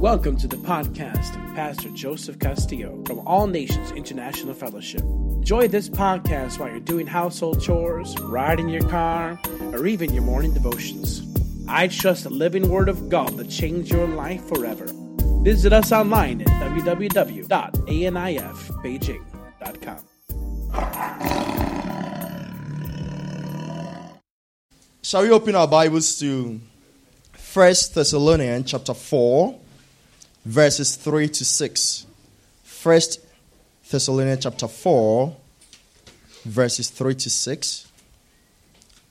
Welcome to the podcast of Pastor Joseph Castillo from All Nations International Fellowship. Enjoy this podcast while you're doing household chores, riding your car, or even your morning devotions. I trust the living word of God to change your life forever. Visit us online at www.anifbeijing.com. Shall we open our Bibles to 1 Thessalonians chapter 4, verses 3 to 6. 1 Thessalonians chapter 4, verses 3 to 6.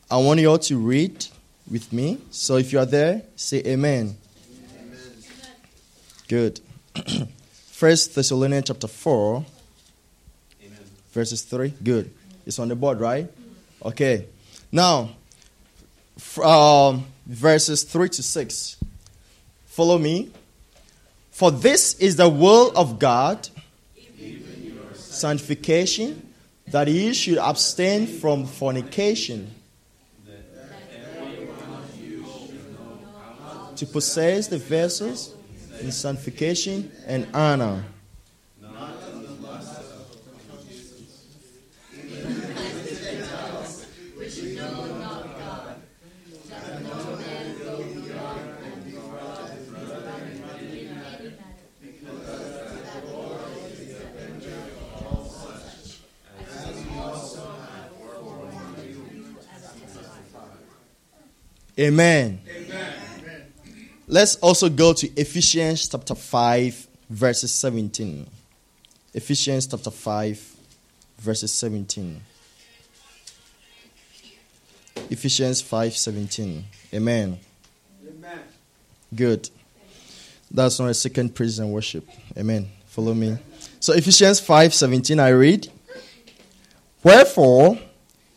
I want you all to read with me. So if you are there, say amen. amen. Good. First Thessalonians chapter 4, amen. verses 3. Good. It's on the board, right? Okay. Now, um, verses 3 to 6. Follow me. For this is the will of God, sanctification, that ye should abstain from fornication, to possess the vessels in sanctification and honor Amen. Amen. Let's also go to Ephesians chapter 5, verses 17. Ephesians chapter 5, verses 17. Ephesians 5 17. Amen. Amen. Good. That's not a second praise and worship. Amen. Follow me. So Ephesians 5 17, I read. Wherefore,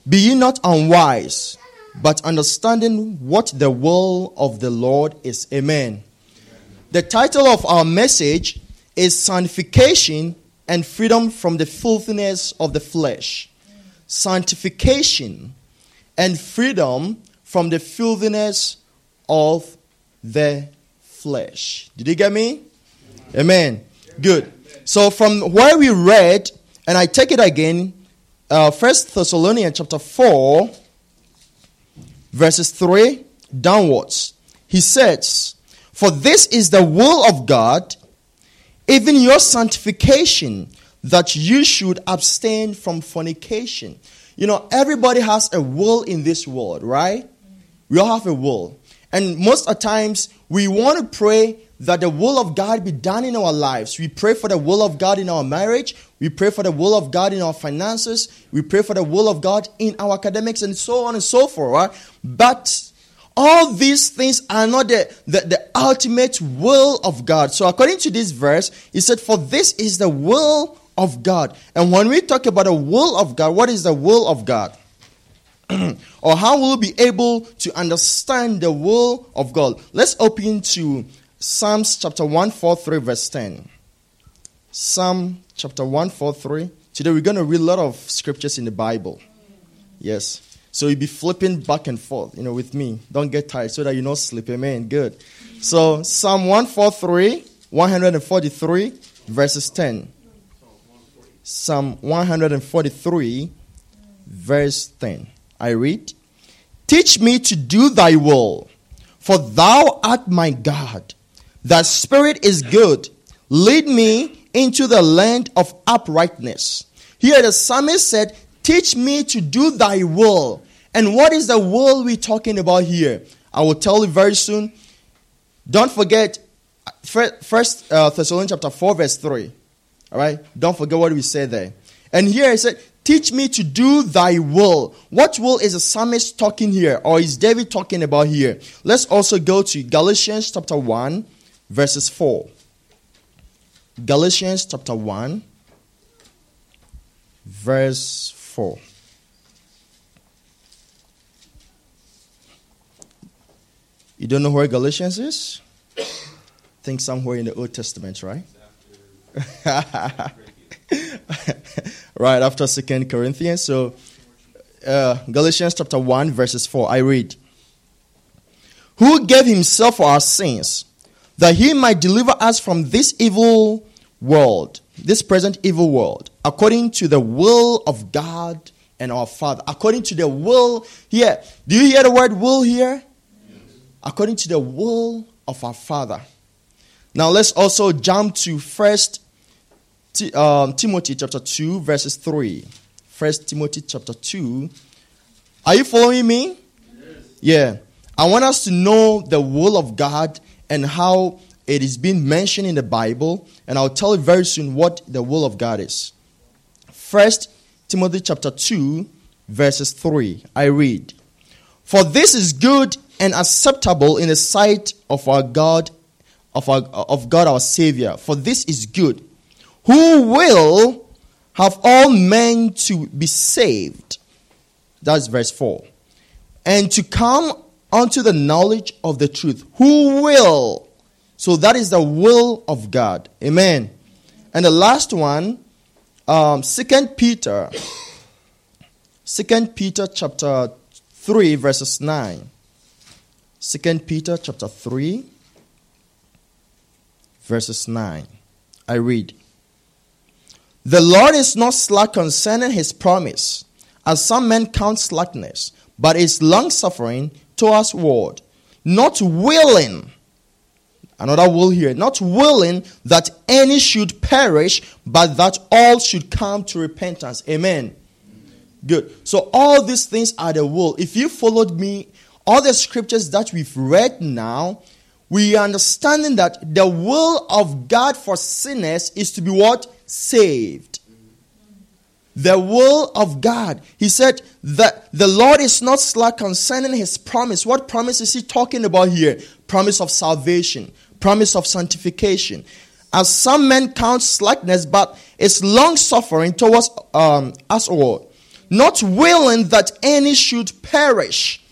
be ye not unwise but understanding what the will of the Lord is. Amen. The title of our message is Sanctification and Freedom from the Filthiness of the Flesh. Sanctification and freedom from the filthiness of the flesh. Did you get me? Amen. Good. So from where we read, and I take it again, uh, First Thessalonians chapter 4, verses 3 downwards. He says, For this is the will of God, even your sanctification, that you should abstain from fornication. You know, everybody has a will in this world, right? We all have a will. And most of times, we want to pray that the will of God be done in our lives. We pray for the will of God in our marriage. We pray for the will of God in our finances. We pray for the will of God in our academics and so on and so forth. Right? But all these things are not the, the, the ultimate will of God. So, according to this verse, he said, For this is the will of God. And when we talk about the will of God, what is the will of God? or how will we be able to understand the will of God? Let's open to Psalms chapter 143, verse 10. Psalm chapter 143. Today we're going to read a lot of scriptures in the Bible. Yes. So you'll be flipping back and forth, you know, with me. Don't get tired so that you don't sleep. Amen. Good. So Psalm 143, 143, verses 10. Psalm 143, verse 10. I read, Teach me to do thy will, for thou art my God. Thy spirit is good. Lead me into the land of uprightness. Here the psalmist said, Teach me to do thy will. And what is the will we're talking about here? I will tell you very soon. Don't forget, First uh, Thessalonians chapter 4, verse 3. All right? Don't forget what we said there. And here he said, Teach me to do thy will. What will is the psalmist talking here, or is David talking about here? Let's also go to Galatians chapter 1, verses 4. Galatians chapter 1, verse 4. You don't know where Galatians is? Think somewhere in the Old Testament, right? right after Second Corinthians. So, uh, Galatians chapter 1, verses 4. I read Who gave himself for our sins that he might deliver us from this evil world, this present evil world, according to the will of God and our Father. According to the will here. Do you hear the word will here? Yes. According to the will of our Father. Now let's also jump to First um, Timothy chapter two, verses three. First Timothy chapter two. Are you following me? Yes. Yeah. I want us to know the will of God and how it is being mentioned in the Bible, and I'll tell you very soon what the will of God is. First Timothy chapter 2, verses 3. I read, For this is good and acceptable in the sight of our God, of, our, of God our Savior. For this is good, who will have all men to be saved. That's verse 4. And to come unto the knowledge of the truth. Who will so that is the will of God. Amen. And the last one, um, Second Peter, Second Peter chapter three, verses nine. Second Peter chapter three, verses nine. I read. The Lord is not slack concerning his promise, as some men count slackness, but is long towards word, not willing Another will here. Not willing that any should perish, but that all should come to repentance. Amen. Good. So all these things are the will. If you followed me, all the scriptures that we've read now, we are understanding that the will of God for sinners is to be what? Saved. The will of God. He said that the Lord is not slack concerning his promise. What promise is he talking about here? Promise of salvation promise of sanctification. As some men count slackness, but is long suffering towards um, us all, not willing that any should perish.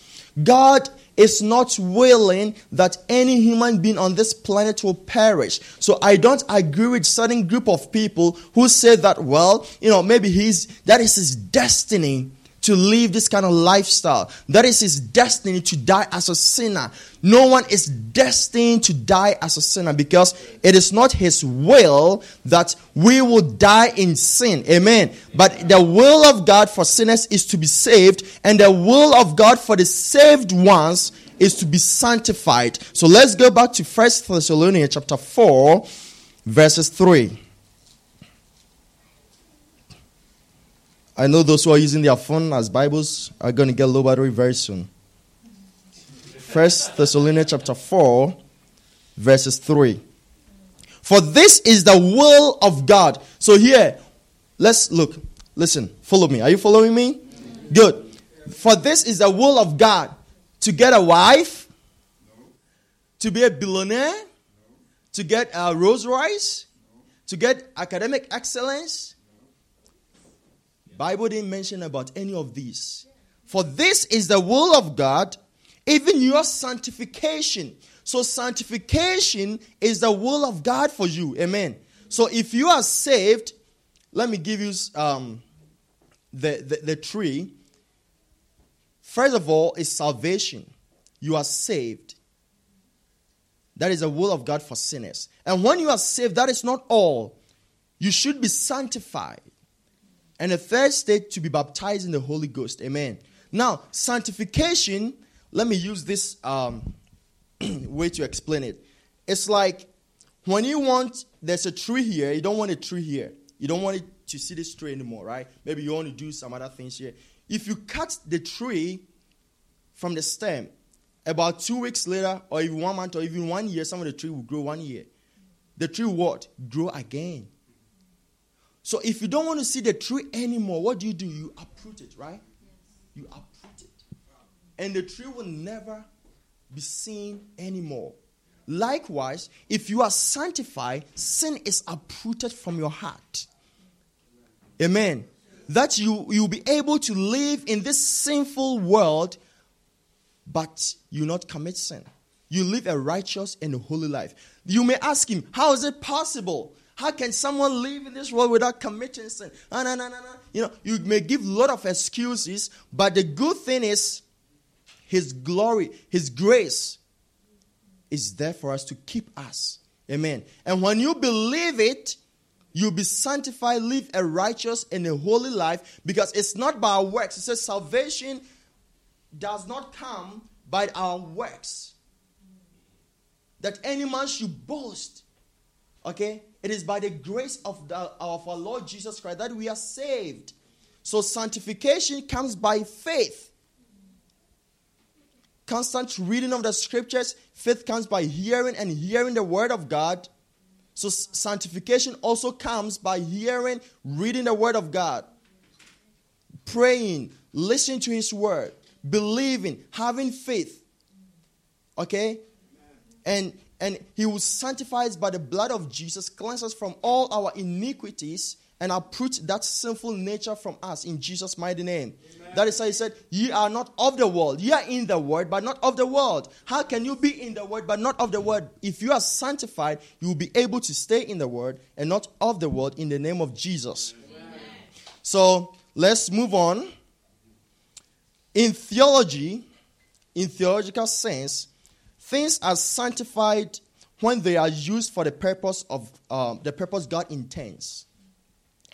God is not willing that any human being on this planet will perish. So I don't agree with certain group of people who say that, well, you know, maybe he's, that is his destiny to live this kind of lifestyle. That is his destiny to die as a sinner. No one is destined to die as a sinner because it is not his will that we will die in sin. Amen. But the will of God for sinners is to be saved, and the will of God for the saved ones is to be sanctified. So let's go back to First Thessalonians chapter 4, verses 3. I know those who are using their phone as Bibles are going to get low battery very soon. First Thessalonians chapter 4, verses 3. For this is the will of God. So here, let's look. Listen, follow me. Are you following me? Good. For this is the will of God to get a wife, to be a billionaire, to get a Rolls Royce, to get academic excellence, Bible didn't mention about any of these. For this is the will of God, even your sanctification. So sanctification is the will of God for you. Amen. So if you are saved, let me give you um, the, the, the tree. First of all, is salvation. You are saved. That is the will of God for sinners. And when you are saved, that is not all. You should be sanctified. And the third state to be baptized in the Holy Ghost. Amen. Now, sanctification, let me use this um, way to explain it. It's like when you want, there's a tree here, you don't want a tree here. You don't want it to see this tree anymore, right? Maybe you want to do some other things here. If you cut the tree from the stem, about two weeks later, or even one month, or even one year, some of the tree will grow one year. The tree what? Grow again. So if you don't want to see the tree anymore, what do you do? You uproot it, right? You uproot it. And the tree will never be seen anymore. Likewise, if you are sanctified, sin is uprooted from your heart. Amen. That you you'll be able to live in this sinful world, but you not commit sin. You live a righteous and holy life. You may ask him, How is it possible? How can someone live in this world without committing sin? Ah, no, no, no, no. You know, you may give a lot of excuses, but the good thing is His glory, His grace is there for us to keep us. Amen. And when you believe it, you'll be sanctified, live a righteous and a holy life because it's not by our works. It says salvation does not come by our works. That any man should boast. Okay? It is by the grace of, the, of our Lord Jesus Christ that we are saved. So sanctification comes by faith. Constant reading of the scriptures. Faith comes by hearing and hearing the word of God. So sanctification also comes by hearing, reading the word of God, praying, listening to his word, believing, having faith. Okay? And and he will sanctify us by the blood of Jesus, cleanse us from all our iniquities, and uproot that sinful nature from us in Jesus' mighty name. Amen. That is why he said, Ye are not of the world. Ye are in the world, but not of the world. How can you be in the world, but not of the world? If you are sanctified, you will be able to stay in the world and not of the world in the name of Jesus. Amen. So let's move on. In theology, in theological sense, things are sanctified when they are used for the purpose of um, the purpose God intends.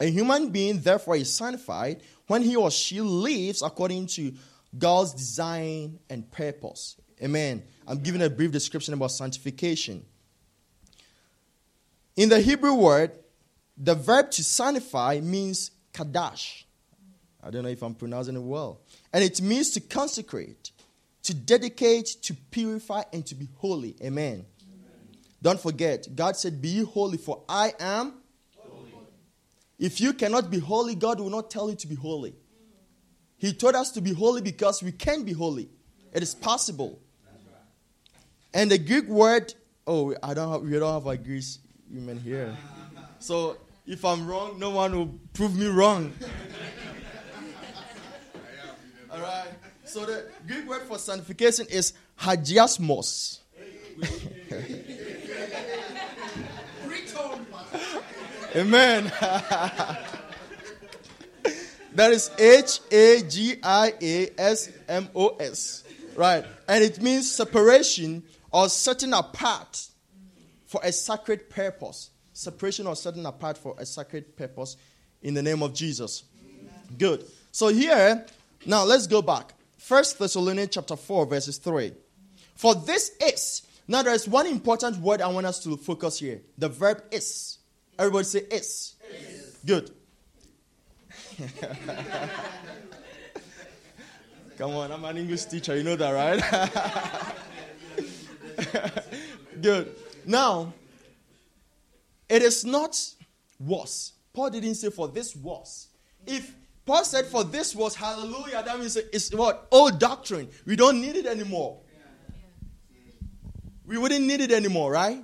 A human being, therefore, is sanctified when he or she lives according to God's design and purpose. Amen. I'm giving a brief description about sanctification. In the Hebrew word, the verb to sanctify means kadash. I don't know if I'm pronouncing it well. And it means to consecrate, to dedicate, to purify, and to be holy. Amen. Amen. Don't forget, God said, Be holy, for I am holy. if you cannot be holy, God will not tell you to be holy. He told us to be holy because we can be holy. It is possible. And the Greek word, oh, I don't have, we don't have a Greek women here. So if I'm wrong, no one will prove me wrong. All right. So the Greek word for sanctification is hagiasmos. Amen. that is H A G I A S M O S. Right. And it means separation or setting apart for a sacred purpose. Separation or setting apart for a sacred purpose in the name of Jesus. Amen. Good. So here, now let's go back. First Thessalonians chapter 4, verses 3. For this is. Now there is one important word I want us to focus here. The verb is. Everybody say is. is. Good. Come on, I'm an English teacher. You know that, right? Good. Now, it is not was. Paul didn't say for this was. If Paul said for this was hallelujah, that means it's what? Old doctrine. We don't need it anymore. We wouldn't need it anymore, right?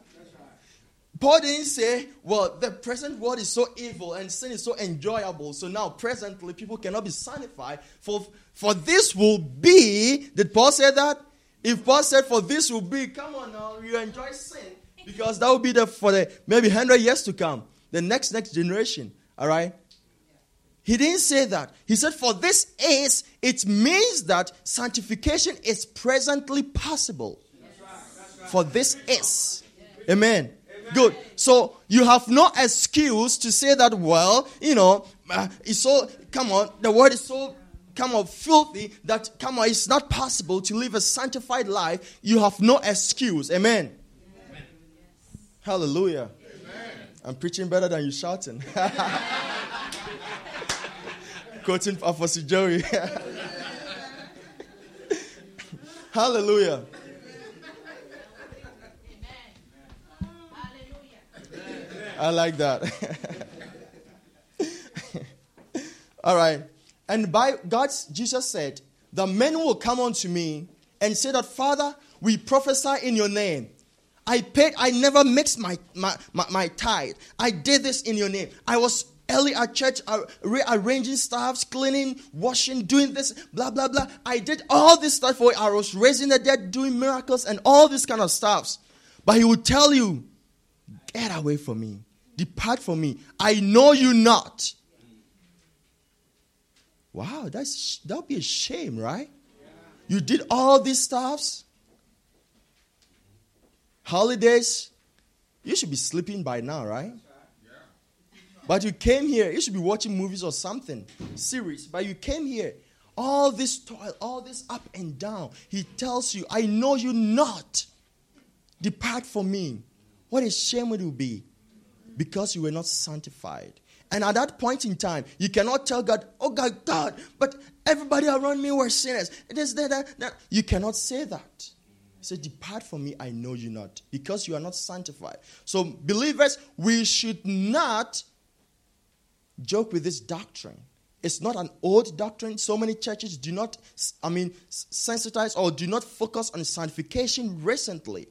Paul didn't say, well, the present world is so evil and sin is so enjoyable, so now presently people cannot be sanctified. For, for this will be, did Paul say that? If Paul said, for this will be, come on now, you enjoy sin, because that will be the, for the maybe 100 years to come, the next, next generation, all right? He didn't say that. He said, for this is, it means that sanctification is presently possible. That's right, that's right. For this is. Amen. Good. So you have no excuse to say that, well, you know, uh, it's so, come on, the word is so, come on, filthy that, come on, it's not possible to live a sanctified life. You have no excuse. Amen. Amen. Hallelujah. Amen. I'm preaching better than you shouting. Quoting Apostle Joey. Hallelujah. I like that. All right. And by God's, Jesus said, the men will come unto me and say that, Father, we prophesy in your name. I paid, I never mixed my, my, my, my tithe. I did this in your name. I was early at church rearranging stuffs, cleaning, washing, doing this, blah, blah, blah. I did all this stuff for you. I was raising the dead, doing miracles, and all this kind of stuffs. But he would tell you, get away from me. Depart from me. I know you not. Wow, that's that would be a shame, right? You did all these stuffs. holidays, you should be sleeping by now, right? But you came here, you should be watching movies or something, series. But you came here, all this toil, all this up and down. He tells you, I know you not. Depart from me. What a shame it will be because you were not sanctified. And at that point in time, you cannot tell God, oh God, God, but everybody around me were sinners. It is that, that, that. You cannot say that. He said, Depart from me, I know you not, because you are not sanctified. So, believers, we should not joke with this doctrine. It's not an old doctrine. So many churches do not, I mean, sensitize or do not focus on sanctification recently.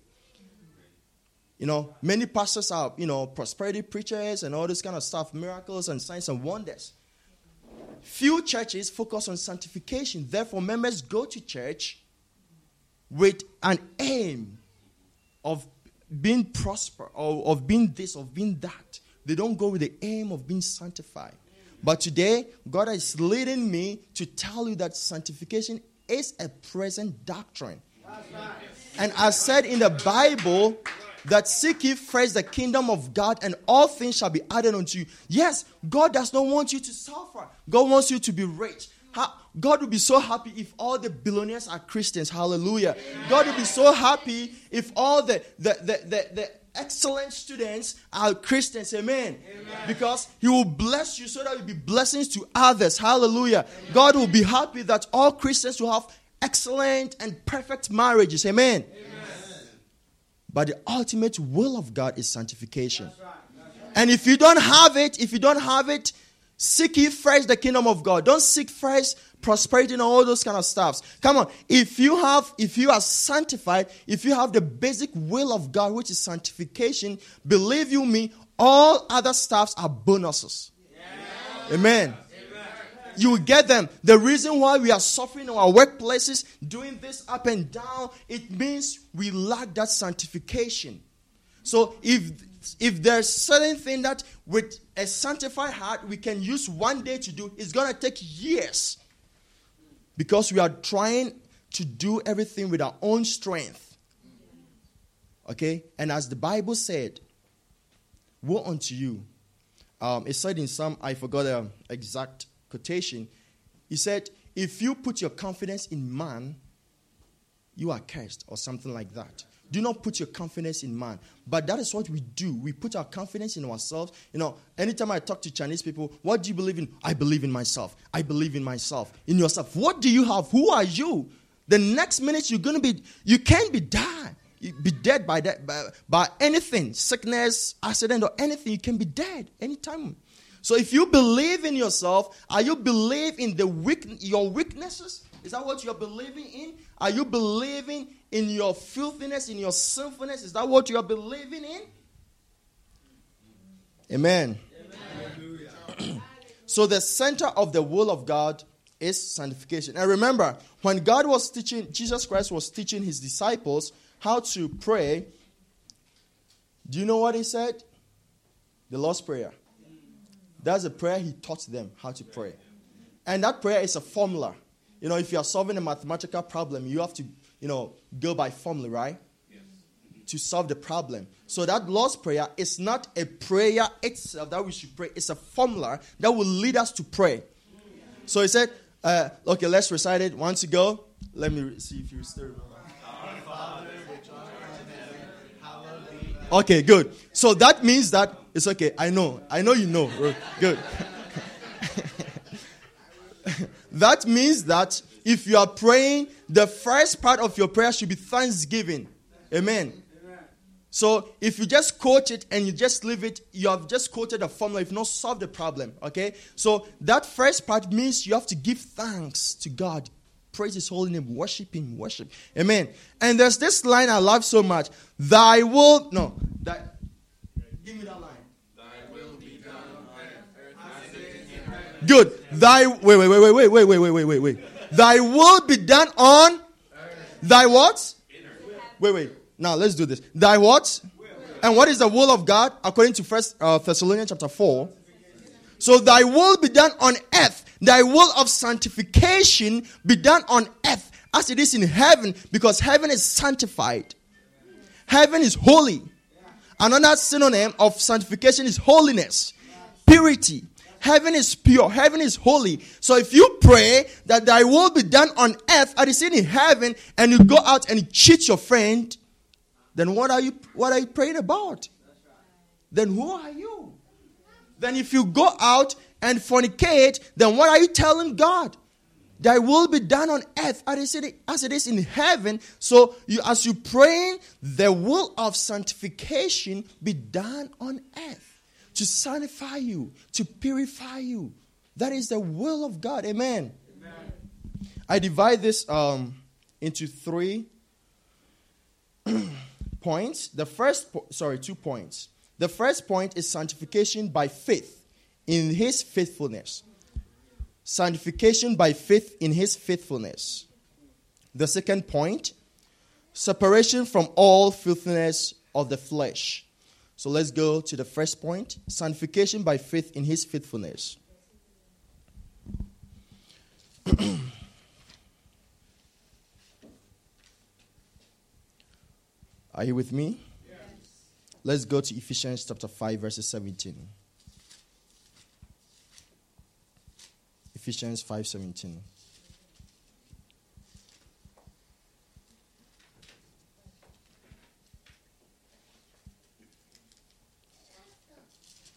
You know, many pastors are, you know, prosperity preachers and all this kind of stuff, miracles and signs and wonders. Few churches focus on sanctification. Therefore, members go to church with an aim of being prosper or of being this, of being that. They don't go with the aim of being sanctified. But today, God is leading me to tell you that sanctification is a present doctrine. And I said in the Bible, that seek ye first the kingdom of God and all things shall be added unto you. Yes, God does not want you to suffer. God wants you to be rich. God will be so happy if all the billionaires are Christians. Hallelujah. God will be so happy if all the, the, the, the, the excellent students are Christians. Amen. Amen. Because He will bless you so that you'll be blessings to others. Hallelujah. Amen. God will be happy that all Christians will have excellent and perfect marriages. Amen. Amen. But the ultimate will of God is sanctification. That's right. That's right. And if you don't have it, if you don't have it, seek ye first the kingdom of God. Don't seek first prosperity and all those kind of stuffs. Come on. If you have, if you are sanctified, if you have the basic will of God, which is sanctification, believe you me, all other stuffs are bonuses. Yeah. Amen you will get them. The reason why we are suffering in our workplaces, doing this up and down, it means we lack that sanctification. So if if there's certain thing that with a sanctified heart we can use one day to do, it's gonna take years. Because we are trying to do everything with our own strength. Okay? And as the Bible said, woe unto you. Um, it said in some, I forgot the exact quotation. He said, If you put your confidence in man, you are cursed, or something like that. Do not put your confidence in man. But that is what we do. We put our confidence in ourselves. You know, anytime I talk to Chinese people, what do you believe in? I believe in myself. I believe in myself. In yourself. What do you have? Who are you? The next minute you're to be, you can't be dead. Be dead by that by, by anything, sickness, accident, or anything. You can be dead anytime. So if you believe in yourself, are you believe in the weak, your weaknesses? Is that what you're believing in? Are you believing in your filthiness, in your sinfulness? Is that what you're believing in? Amen. Amen. so the center of the will of God is sanctification. And remember, when God was teaching, Jesus Christ was teaching his disciples how to pray, do you know what he said? The Lord's Prayer. That's a prayer he taught them how to pray. And that prayer is a formula. You know, if you are solving a mathematical problem, you have to, you know, go by formula, right? Yes. To solve the problem. So that Lord's Prayer is not a prayer itself that we should pray. It's a formula that will lead us to pray. So he said, uh, okay, let's recite it. Once you go, let me see if you still remember. Okay, good. So that means that it's okay. I know. I know you know. Good. that means that if you are praying, the first part of your prayer should be thanksgiving. Amen. So if you just quote it and you just leave it, you have just quoted a formula. If not solved the problem, okay? So that first part means you have to give thanks to God, praise His holy name, worship Him, worship. Amen. And there's this line I love so much: "Thy will." No, that. Give me that line. Good. Thy wait, wait, wait, wait, wait, wait, wait, wait, wait, wait. Thy will be done on thy what? Wait, wait. Now let's do this. Thy what? And what is the will of God according to First uh, Thessalonians chapter four? So thy will be done on earth. Thy will of sanctification be done on earth as it is in heaven, because heaven is sanctified. Heaven is holy. Another synonym of sanctification is holiness, purity. Heaven is pure. Heaven is holy. So if you pray that thy will be done on earth as it is in heaven, and you go out and cheat your friend, then what are you what are you praying about? Then who are you? Then if you go out and fornicate, then what are you telling God? Thy will be done on earth as it is in heaven. So you, as you praying, the will of sanctification be done on earth to sanctify you, to purify you. That is the will of God. Amen. Amen. I divide this um, into three points. The first, po- sorry, two points. The first point is sanctification by faith in His faithfulness sanctification by faith in his faithfulness. The second point, separation from all filthiness of the flesh. So let's go to the first point sanctification by faith in his faithfulness. Are you with me? Yes. Let's go to Ephesians chapter 5, verses 17. Ephesians 5:17.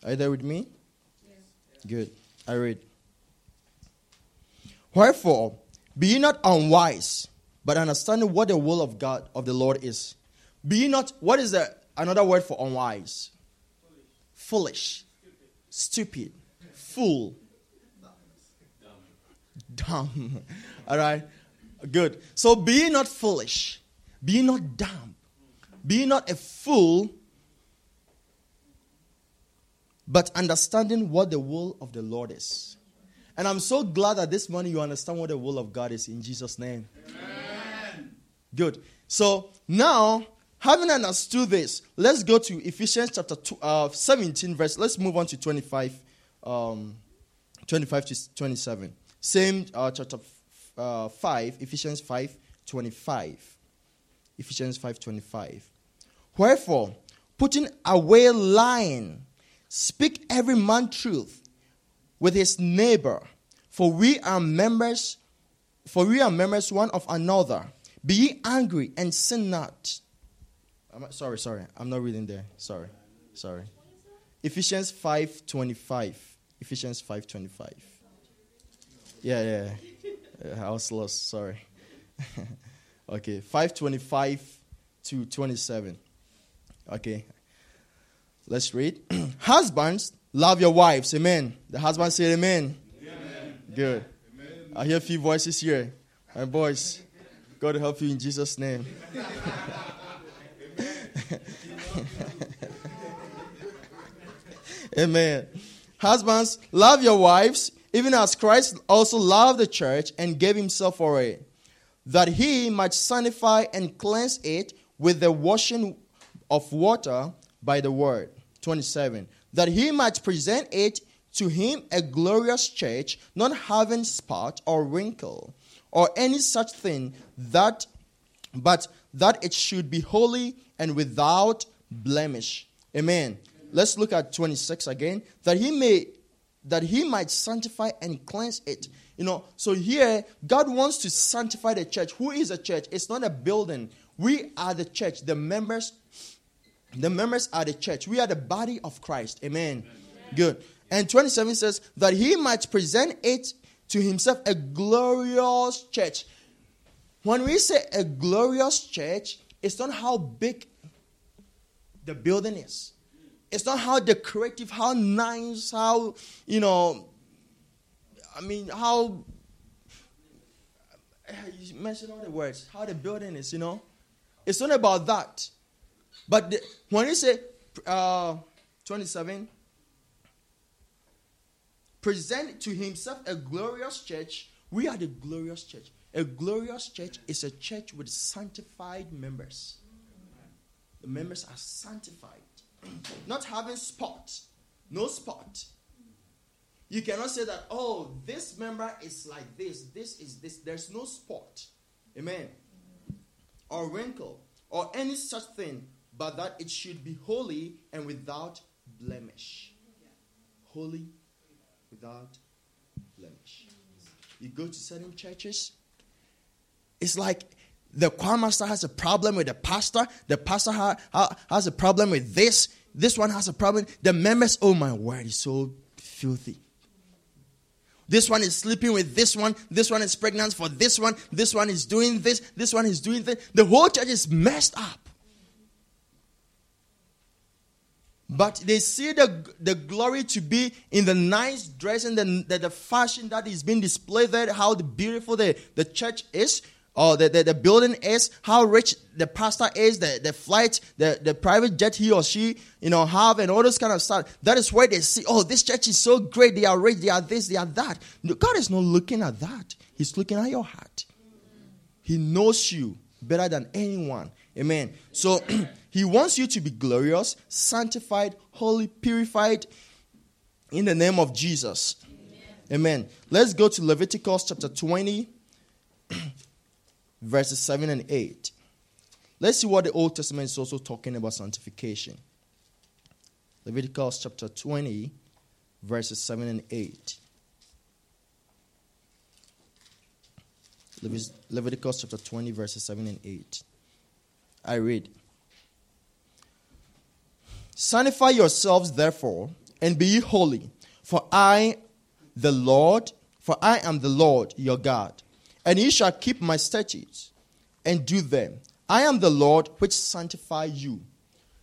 Are you there with me? Yes. Good. I read. Wherefore, be ye not unwise, but understanding what the will of God of the Lord is. Be ye not what is the another word for unwise? Foolish. Foolish. Stupid. Stupid. Fool dumb. All right? Good. So be not foolish. Be not dumb. Be not a fool, but understanding what the will of the Lord is. And I'm so glad that this morning you understand what the will of God is in Jesus' name. Amen. Good. So now, having understood this, let's go to Ephesians chapter two, uh, 17, verse. Let's move on to 25, um, 25 to 27. Same uh, chapter uh, 5, Ephesians 5 25. Ephesians 5 25. Wherefore, putting away lying, speak every man truth with his neighbor, for we are members, for we are members one of another. Be ye angry and sin not. I'm, sorry, sorry, I'm not reading there. Sorry, sorry. Ephesians 5 25. Ephesians 5 25. Yeah, yeah. yeah. I was lost. Sorry. okay, 525 to 27. Okay. Let's read. Husbands, love your wives. Amen. The husband said amen. amen. Good. Amen. I hear a few voices here. My boys, God help you in Jesus' name. amen. Husbands, love your wives even as Christ also loved the church and gave himself for it, that he might sanctify and cleanse it with the washing of water by the word. 27. That he might present it to him a glorious church, not having spot or wrinkle or any such thing, that but that it should be holy and without blemish. Amen. Let's look at 26 again. That he may that he might sanctify and cleanse it. You know, so here, God wants to sanctify the church. Who is a church? It's not a building. We are the church. The members, the members are the church. We are the body of Christ. Amen. Amen. Good. And 27 says that he might present it to himself a glorious church. When we say a glorious church, it's not how big the building is. It's not how decorative, how nice, how, you know, I mean, how, you mentioned all the words, how the building is, you know. It's not about that. But the, when you say uh, 27, present to himself a glorious church, we are the glorious church. A glorious church is a church with sanctified members. The members are sanctified. Not having spot. No spot. You cannot say that, oh, this member is like this, this is this. There's no spot. Amen. Or wrinkle. Or any such thing. But that it should be holy and without blemish. Holy without blemish. You go to certain churches, it's like the choir master has a problem with the pastor, the pastor ha, ha, has a problem with this, this one has a problem. The members, oh my word, is so filthy. This one is sleeping with this one. This one is pregnant for this one. This one is doing this. This one is doing this. The whole church is messed up. But they see the, the glory to be in the nice dress and the, the, the fashion that is being displayed there, how beautiful the, the church is or the, the, the, building is, how rich the pastor is, the, the flight, the, the private jet he or she, you know, have, and all those kind of stuff. That is where they see, oh, this church is so great. They are rich. They are this. They are that. God is not looking at that. He's looking at your heart. He knows you better than anyone. Amen. So he wants you to be glorious, sanctified, holy, purified in the name of Jesus. Amen. Amen. Let's go to Leviticus chapter 20 verses 7 and 8. Let's see what the Old Testament is also talking about sanctification. Leviticus chapter 20, verses 7 and 8. Leviticus chapter 20, verses 7 and 8. I read Sanctify yourselves, therefore, and be holy, for I, the Lord, for I am the Lord your God and ye shall keep my statutes and do them. I am the Lord which sanctify you.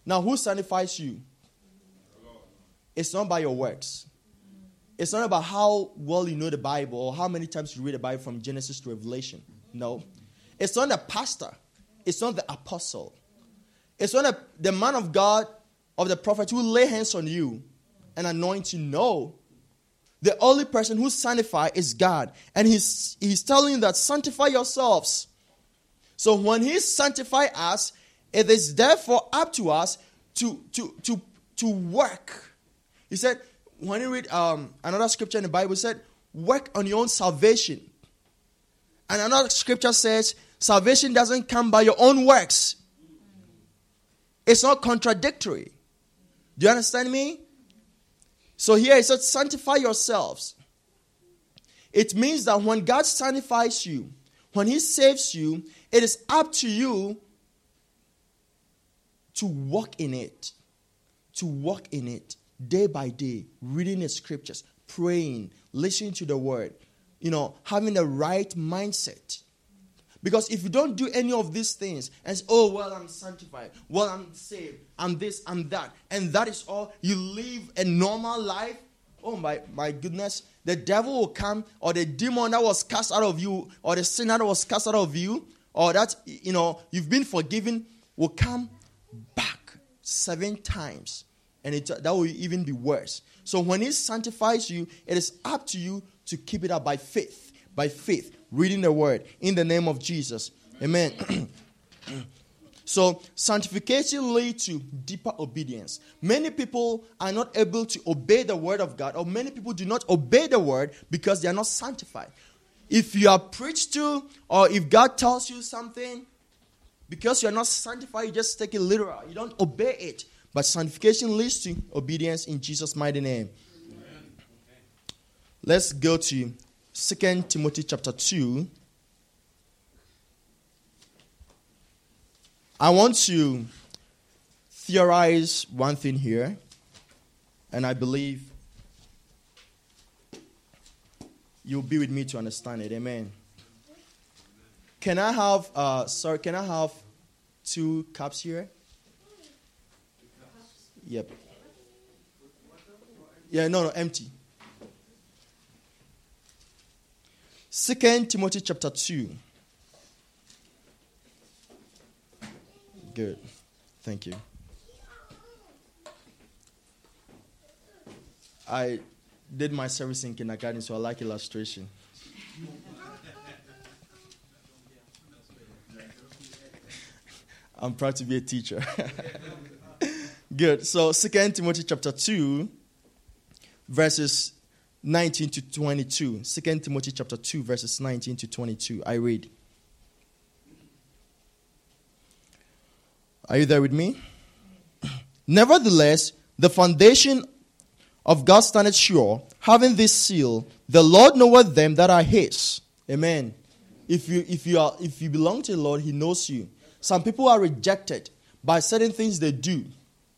Now, who sanctifies you? It's not by your works. It's not about how well you know the Bible or how many times you read the Bible from Genesis to Revelation. No. It's not the pastor. It's not the apostle. It's not a, the man of God of the prophet who lay hands on you and anoint you. No. The only person who sanctify is God. And he's, he's telling you that sanctify yourselves. So when he sanctify us, it is therefore up to us to, to, to, to work. He said, when you read um, another scripture in the Bible, said, work on your own salvation. And another scripture says, salvation doesn't come by your own works. It's not contradictory. Do you understand me? So here it says, sanctify yourselves. It means that when God sanctifies you, when He saves you, it is up to you to walk in it. To walk in it day by day, reading the scriptures, praying, listening to the word, you know, having the right mindset. Because if you don't do any of these things and say, oh, well, I'm sanctified, well, I'm saved, I'm this, I'm that, and that is all, you live a normal life, oh my, my goodness, the devil will come, or the demon that was cast out of you, or the sin that was cast out of you, or that, you know, you've been forgiven, will come back seven times. And it, that will even be worse. So when he sanctifies you, it is up to you to keep it up by faith. By faith reading the word in the name of Jesus. Amen. so, sanctification leads to deeper obedience. Many people are not able to obey the word of God, or many people do not obey the word because they are not sanctified. If you are preached to, or if God tells you something, because you are not sanctified, you just take it literal. You don't obey it. But sanctification leads to obedience in Jesus' mighty name. Let's go to Second Timothy chapter 2. I want to theorize one thing here, and I believe you'll be with me to understand it. Amen. Can I have, uh, sorry, can I have two cups here? Yep. Yeah, no, no, empty. Second Timothy chapter 2. Good. Thank you. I did my service in kindergarten, so I like illustration. I'm proud to be a teacher. Good. So, Second Timothy chapter 2, verses 19 to 22. 2 Timothy chapter 2, verses 19 to 22. I read. Are you there with me? Nevertheless, the foundation of God standeth sure, having this seal, the Lord knoweth them that are his. Amen. If you if you are if you belong to the Lord, He knows you. Some people are rejected by certain things they do,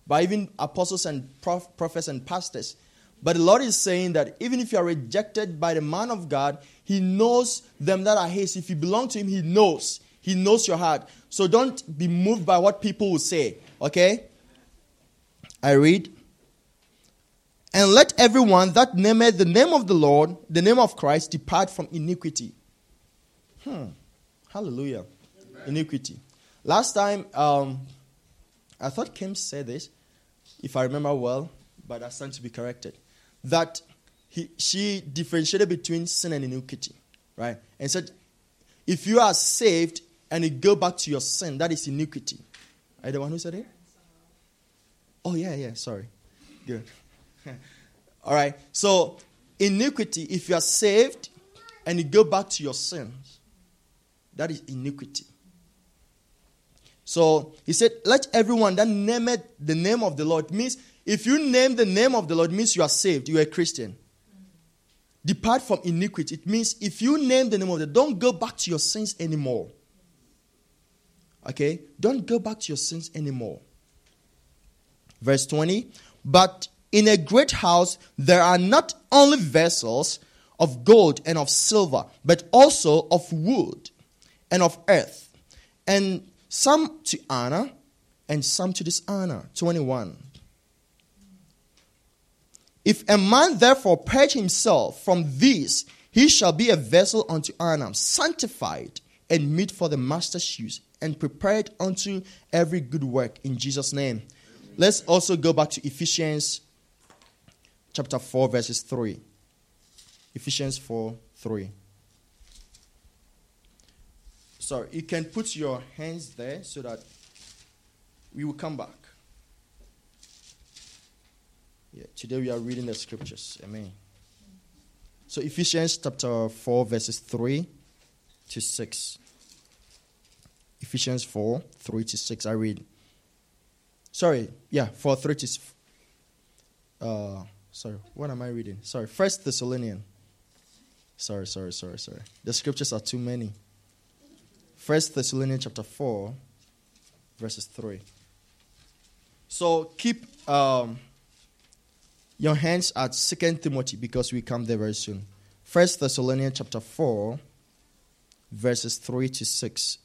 by even apostles and prof, prophets and pastors. But the Lord is saying that even if you are rejected by the man of God, He knows them that are His. If you belong to Him, He knows. He knows your heart. So don't be moved by what people will say. Okay? I read. And let everyone that nameth the name of the Lord, the name of Christ, depart from iniquity. Hmm. Hallelujah. Amen. Iniquity. Last time, um, I thought Kim said this, if I remember well, but I stand to be corrected. That he, she differentiated between sin and iniquity, right? And said, if you are saved and you go back to your sin, that is iniquity. Are you the one who said it? Oh, yeah, yeah, sorry. Good. All right. So, iniquity, if you are saved and you go back to your sins, that is iniquity. So he said, Let everyone that name the name of the Lord means if you name the name of the Lord, means you are saved, you are a Christian. Depart from iniquity. It means if you name the name of the don't go back to your sins anymore. Okay? Don't go back to your sins anymore. Verse 20. But in a great house there are not only vessels of gold and of silver, but also of wood and of earth. And some to honor and some to dishonor. 21. If a man therefore purge himself from these, he shall be a vessel unto honor, sanctified and meet for the master's use, and prepared unto every good work in Jesus' name. Let's also go back to Ephesians chapter 4, verses 3. Ephesians 4 3. Sorry, you can put your hands there so that we will come back. Yeah, today we are reading the scriptures. Amen. So Ephesians chapter 4, verses 3 to 6. Ephesians 4, 3 to 6. I read. Sorry, yeah, 4, 3 to uh sorry, what am I reading? Sorry, First Thessalonian. Sorry, sorry, sorry, sorry. The scriptures are too many. First Thessalonians chapter 4, verses 3. So keep um, your hands at Second Timothy because we come there very soon. First Thessalonians chapter 4, verses 3 to 6.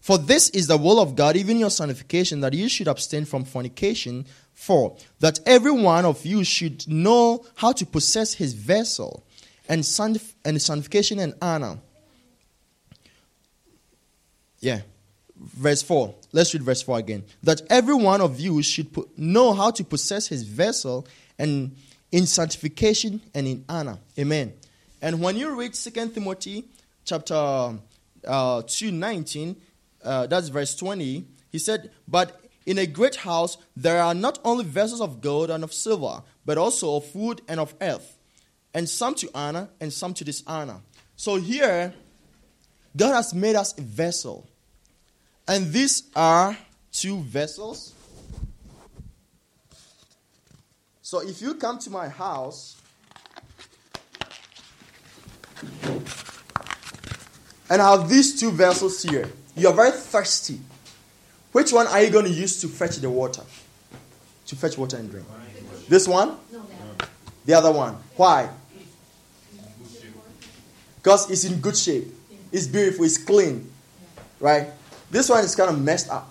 For this is the will of God, even your sanctification, that you should abstain from fornication, for that every one of you should know how to possess his vessel, and, sanctif- and sanctification and honor yeah. Verse 4. Let's read verse 4 again. That every one of you should know how to possess his vessel and in sanctification and in honor. Amen. And when you read Second Timothy chapter uh, 2, 19, uh, that's verse 20, he said, But in a great house there are not only vessels of gold and of silver, but also of wood and of earth, and some to honor and some to dishonor. So here, God has made us a vessel. And these are two vessels. So if you come to my house and I have these two vessels here, you are very thirsty. Which one are you going to use to fetch the water? To fetch water and drink? This one? The other one. Why? Because it's in good shape. It's beautiful, it's clean. Right? This one is kind of messed up.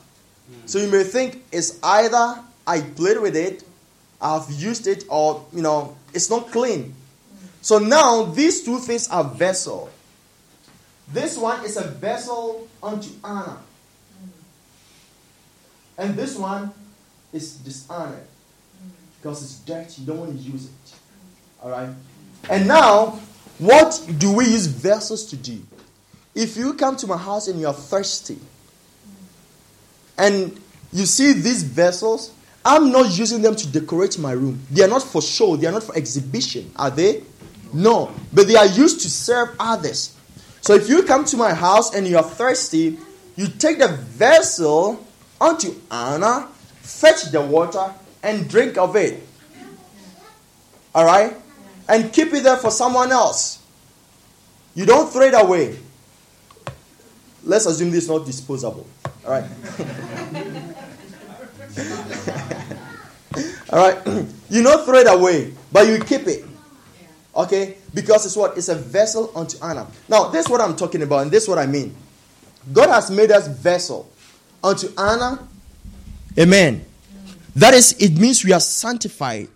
So you may think it's either I played with it, I've used it, or you know, it's not clean. So now these two things are vessel. This one is a vessel unto honor. And this one is dishonored. Because it's dirty, you don't want to use it. Alright? And now, what do we use vessels to do? If you come to my house and you are thirsty, and you see these vessels, I'm not using them to decorate my room. They are not for show, they are not for exhibition, are they? No, but they are used to serve others. So if you come to my house and you are thirsty, you take the vessel unto honor, fetch the water and drink of it. All right? And keep it there for someone else. You don't throw it away. Let's assume this is not disposable. All right? All right? you don't throw it away, but you keep it. Okay? Because it's what? It's a vessel unto honor. Now, this is what I'm talking about, and this is what I mean. God has made us vessel unto honor. Amen. That is, it means we are sanctified.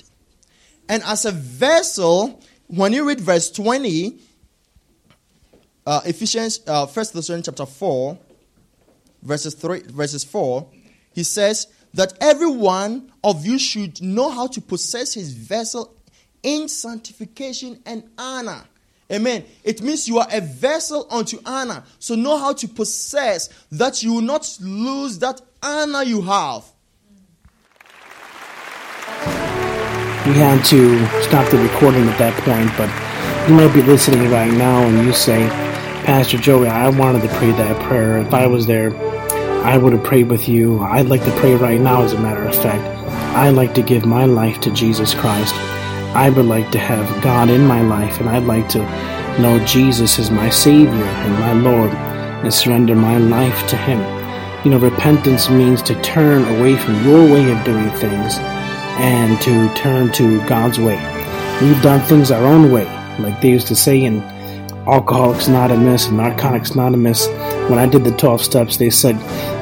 And as a vessel, when you read verse 20, uh, Ephesians, uh, 1 Thessalonians chapter 4, verses 3, verses 4, he says that every one of you should know how to possess his vessel in sanctification and honor. Amen. It means you are a vessel unto honor. So know how to possess that you will not lose that honor you have. We had to stop the recording at that point, but you might be listening right now and you say, Pastor Joey, I wanted to pray that prayer. If I was there, I would have prayed with you. I'd like to pray right now, as a matter of fact. I'd like to give my life to Jesus Christ. I would like to have God in my life, and I'd like to know Jesus as my Savior and my Lord and surrender my life to Him. You know, repentance means to turn away from your way of doing things and to turn to God's way. We've done things our own way, like they used to say in Alcoholics Anonymous and Narcotics Anonymous. When I did the 12 steps, they said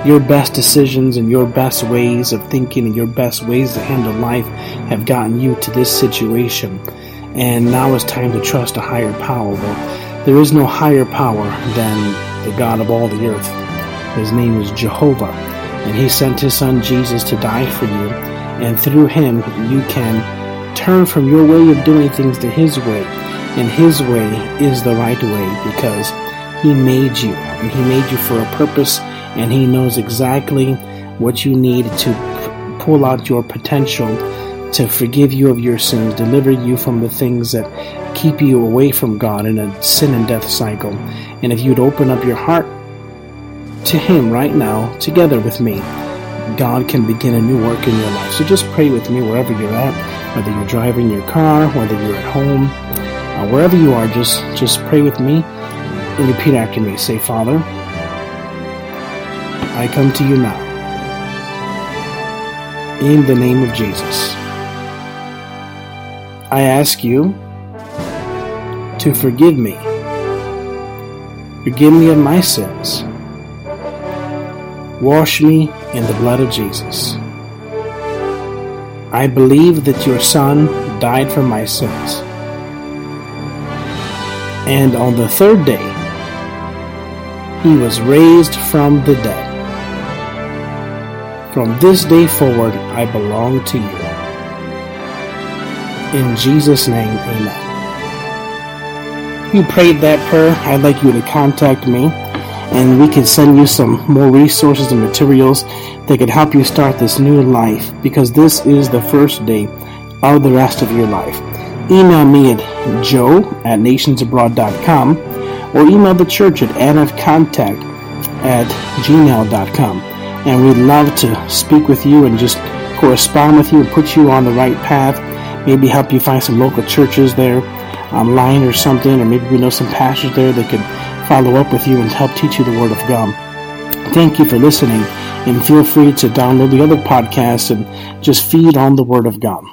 your best decisions and your best ways of thinking and your best ways to handle life have gotten you to this situation. And now it's time to trust a higher power. Well, there is no higher power than the God of all the earth. His name is Jehovah. And he sent his son Jesus to die for you. And through him, you can turn from your way of doing things to his way and His way is the right way because He made you He made you for a purpose and He knows exactly what you need to pull out your potential to forgive you of your sins, deliver you from the things that keep you away from God in a sin and death cycle. And if you'd open up your heart to Him right now, together with me, God can begin a new work in your life. So just pray with me wherever you're at, whether you're driving your car, whether you're at home, wherever you are, just just pray with me repeat after me. Say, Father, I come to you now. In the name of Jesus, I ask you to forgive me. Forgive me of my sins. Wash me in the blood of Jesus. I believe that your Son died for my sins and on the third day, he was raised from the dead. From this day forward, I belong to you. In Jesus' name, amen. You prayed that prayer. I'd like you to contact me, and we can send you some more resources and materials that could help you start this new life because this is the first day of the rest of your life email me at joe at nationsabroad.com or email the church at nfcontact at gmail.com. And we'd love to speak with you and just correspond with you and put you on the right path. Maybe help you find some local churches there online or something, or maybe we know some pastors there that could follow up with you and help teach you the Word of God. Thank you for listening, and feel free to download the other podcasts and just feed on the Word of God.